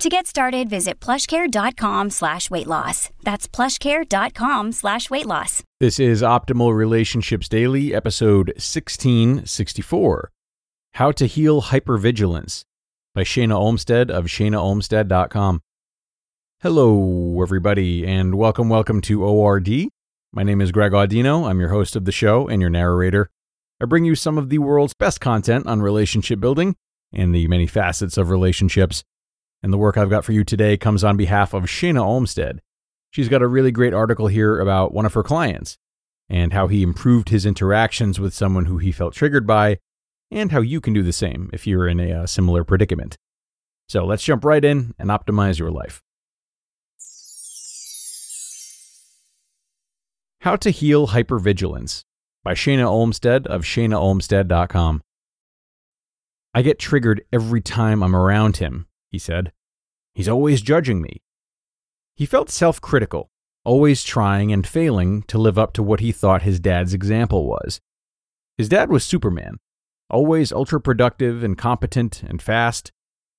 To get started, visit plushcare.com slash weight loss. That's plushcare.com slash weight loss. This is Optimal Relationships Daily, episode 1664 How to Heal Hypervigilance by Shayna Olmstead of shaynaolmstead.com. Hello, everybody, and welcome, welcome to ORD. My name is Greg Audino. I'm your host of the show and your narrator. I bring you some of the world's best content on relationship building and the many facets of relationships. And the work I've got for you today comes on behalf of Shayna Olmstead. She's got a really great article here about one of her clients and how he improved his interactions with someone who he felt triggered by, and how you can do the same if you're in a, a similar predicament. So let's jump right in and optimize your life. How to Heal Hypervigilance by Shayna Olmstead of shaynaolmstead.com. I get triggered every time I'm around him, he said. He's always judging me. He felt self critical, always trying and failing to live up to what he thought his dad's example was. His dad was Superman, always ultra productive and competent and fast,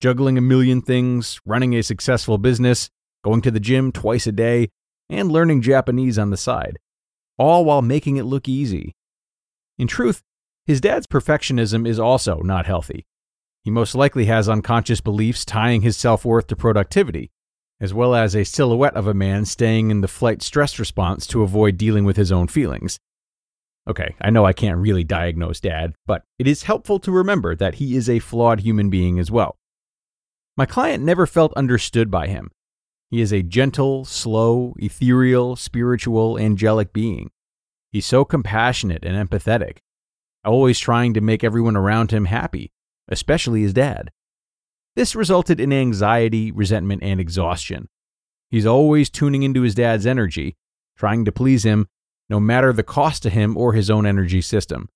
juggling a million things, running a successful business, going to the gym twice a day, and learning Japanese on the side, all while making it look easy. In truth, his dad's perfectionism is also not healthy. He most likely has unconscious beliefs tying his self worth to productivity, as well as a silhouette of a man staying in the flight stress response to avoid dealing with his own feelings. Okay, I know I can't really diagnose dad, but it is helpful to remember that he is a flawed human being as well. My client never felt understood by him. He is a gentle, slow, ethereal, spiritual, angelic being. He's so compassionate and empathetic, always trying to make everyone around him happy especially his dad. This resulted in anxiety, resentment, and exhaustion. He's always tuning into his dad's energy, trying to please him, no matter the cost to him or his own energy system.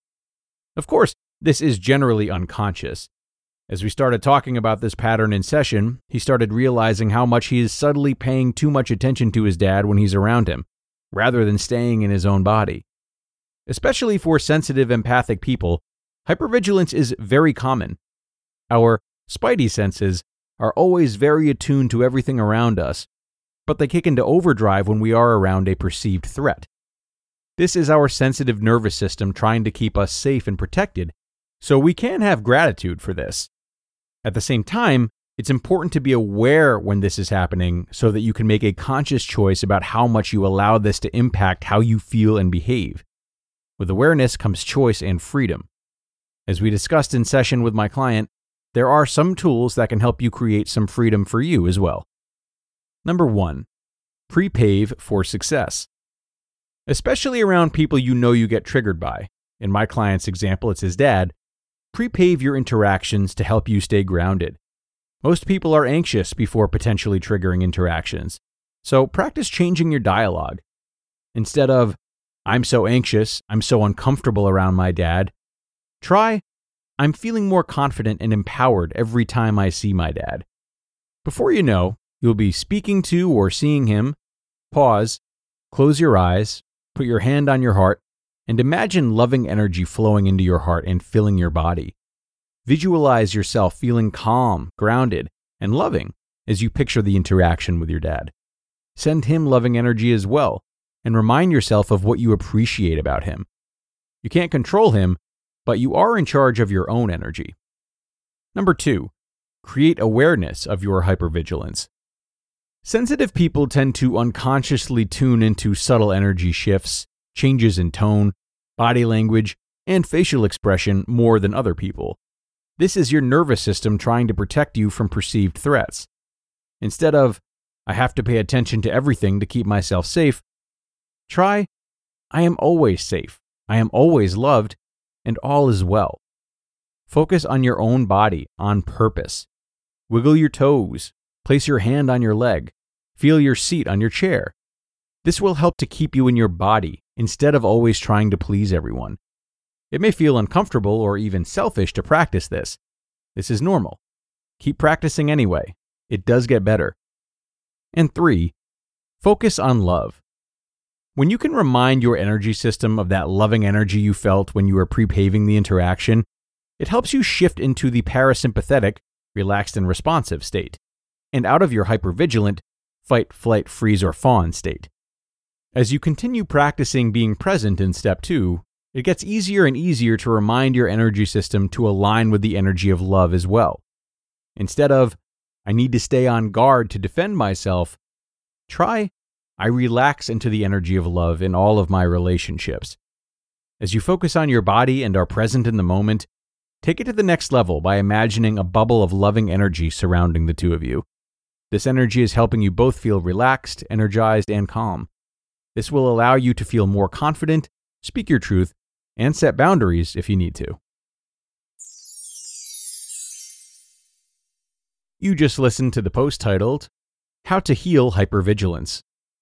Of course, this is generally unconscious. As we started talking about this pattern in session, he started realizing how much he is subtly paying too much attention to his dad when he's around him, rather than staying in his own body. Especially for sensitive, empathic people, Hypervigilance is very common. Our spidey senses are always very attuned to everything around us, but they kick into overdrive when we are around a perceived threat. This is our sensitive nervous system trying to keep us safe and protected, so we can have gratitude for this. At the same time, it's important to be aware when this is happening so that you can make a conscious choice about how much you allow this to impact how you feel and behave. With awareness comes choice and freedom. As we discussed in session with my client, there are some tools that can help you create some freedom for you as well. Number one, prepave for success. Especially around people you know you get triggered by. In my client's example, it's his dad. Prepave your interactions to help you stay grounded. Most people are anxious before potentially triggering interactions, so practice changing your dialogue. Instead of, I'm so anxious, I'm so uncomfortable around my dad, Try, I'm feeling more confident and empowered every time I see my dad. Before you know, you'll be speaking to or seeing him. Pause, close your eyes, put your hand on your heart, and imagine loving energy flowing into your heart and filling your body. Visualize yourself feeling calm, grounded, and loving as you picture the interaction with your dad. Send him loving energy as well, and remind yourself of what you appreciate about him. You can't control him, but you are in charge of your own energy. Number two, create awareness of your hypervigilance. Sensitive people tend to unconsciously tune into subtle energy shifts, changes in tone, body language, and facial expression more than other people. This is your nervous system trying to protect you from perceived threats. Instead of, I have to pay attention to everything to keep myself safe, try, I am always safe, I am always loved, and all is well. Focus on your own body on purpose. Wiggle your toes, place your hand on your leg, feel your seat on your chair. This will help to keep you in your body instead of always trying to please everyone. It may feel uncomfortable or even selfish to practice this. This is normal. Keep practicing anyway. It does get better. And three, focus on love. When you can remind your energy system of that loving energy you felt when you were pre-paving the interaction, it helps you shift into the parasympathetic, relaxed and responsive state, and out of your hypervigilant, fight, flight, freeze, or fawn state. As you continue practicing being present in step two, it gets easier and easier to remind your energy system to align with the energy of love as well. Instead of, I need to stay on guard to defend myself, try, I relax into the energy of love in all of my relationships. As you focus on your body and are present in the moment, take it to the next level by imagining a bubble of loving energy surrounding the two of you. This energy is helping you both feel relaxed, energized, and calm. This will allow you to feel more confident, speak your truth, and set boundaries if you need to. You just listened to the post titled How to Heal Hypervigilance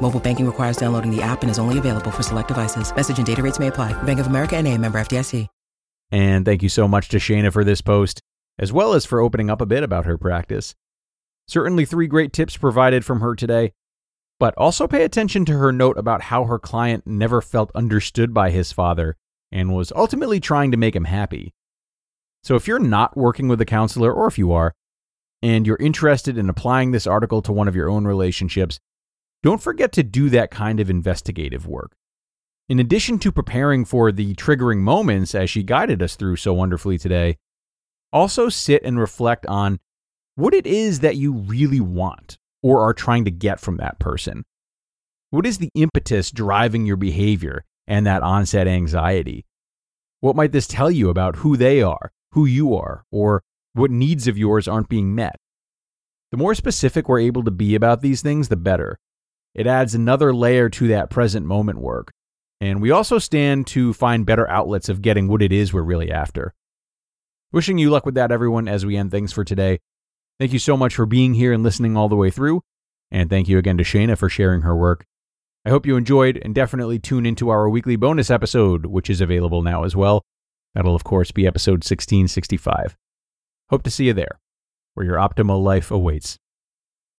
Mobile banking requires downloading the app and is only available for select devices. Message and data rates may apply. Bank of America and a member FDIC. And thank you so much to Shayna for this post, as well as for opening up a bit about her practice. Certainly three great tips provided from her today, but also pay attention to her note about how her client never felt understood by his father and was ultimately trying to make him happy. So if you're not working with a counselor, or if you are, and you're interested in applying this article to one of your own relationships, don't forget to do that kind of investigative work. In addition to preparing for the triggering moments as she guided us through so wonderfully today, also sit and reflect on what it is that you really want or are trying to get from that person. What is the impetus driving your behavior and that onset anxiety? What might this tell you about who they are, who you are, or what needs of yours aren't being met? The more specific we're able to be about these things, the better. It adds another layer to that present moment work and we also stand to find better outlets of getting what it is we're really after. Wishing you luck with that, everyone, as we end things for today. Thank you so much for being here and listening all the way through. And thank you again to Shayna for sharing her work. I hope you enjoyed and definitely tune into our weekly bonus episode, which is available now as well. That'll, of course, be episode 1665. Hope to see you there, where your optimal life awaits.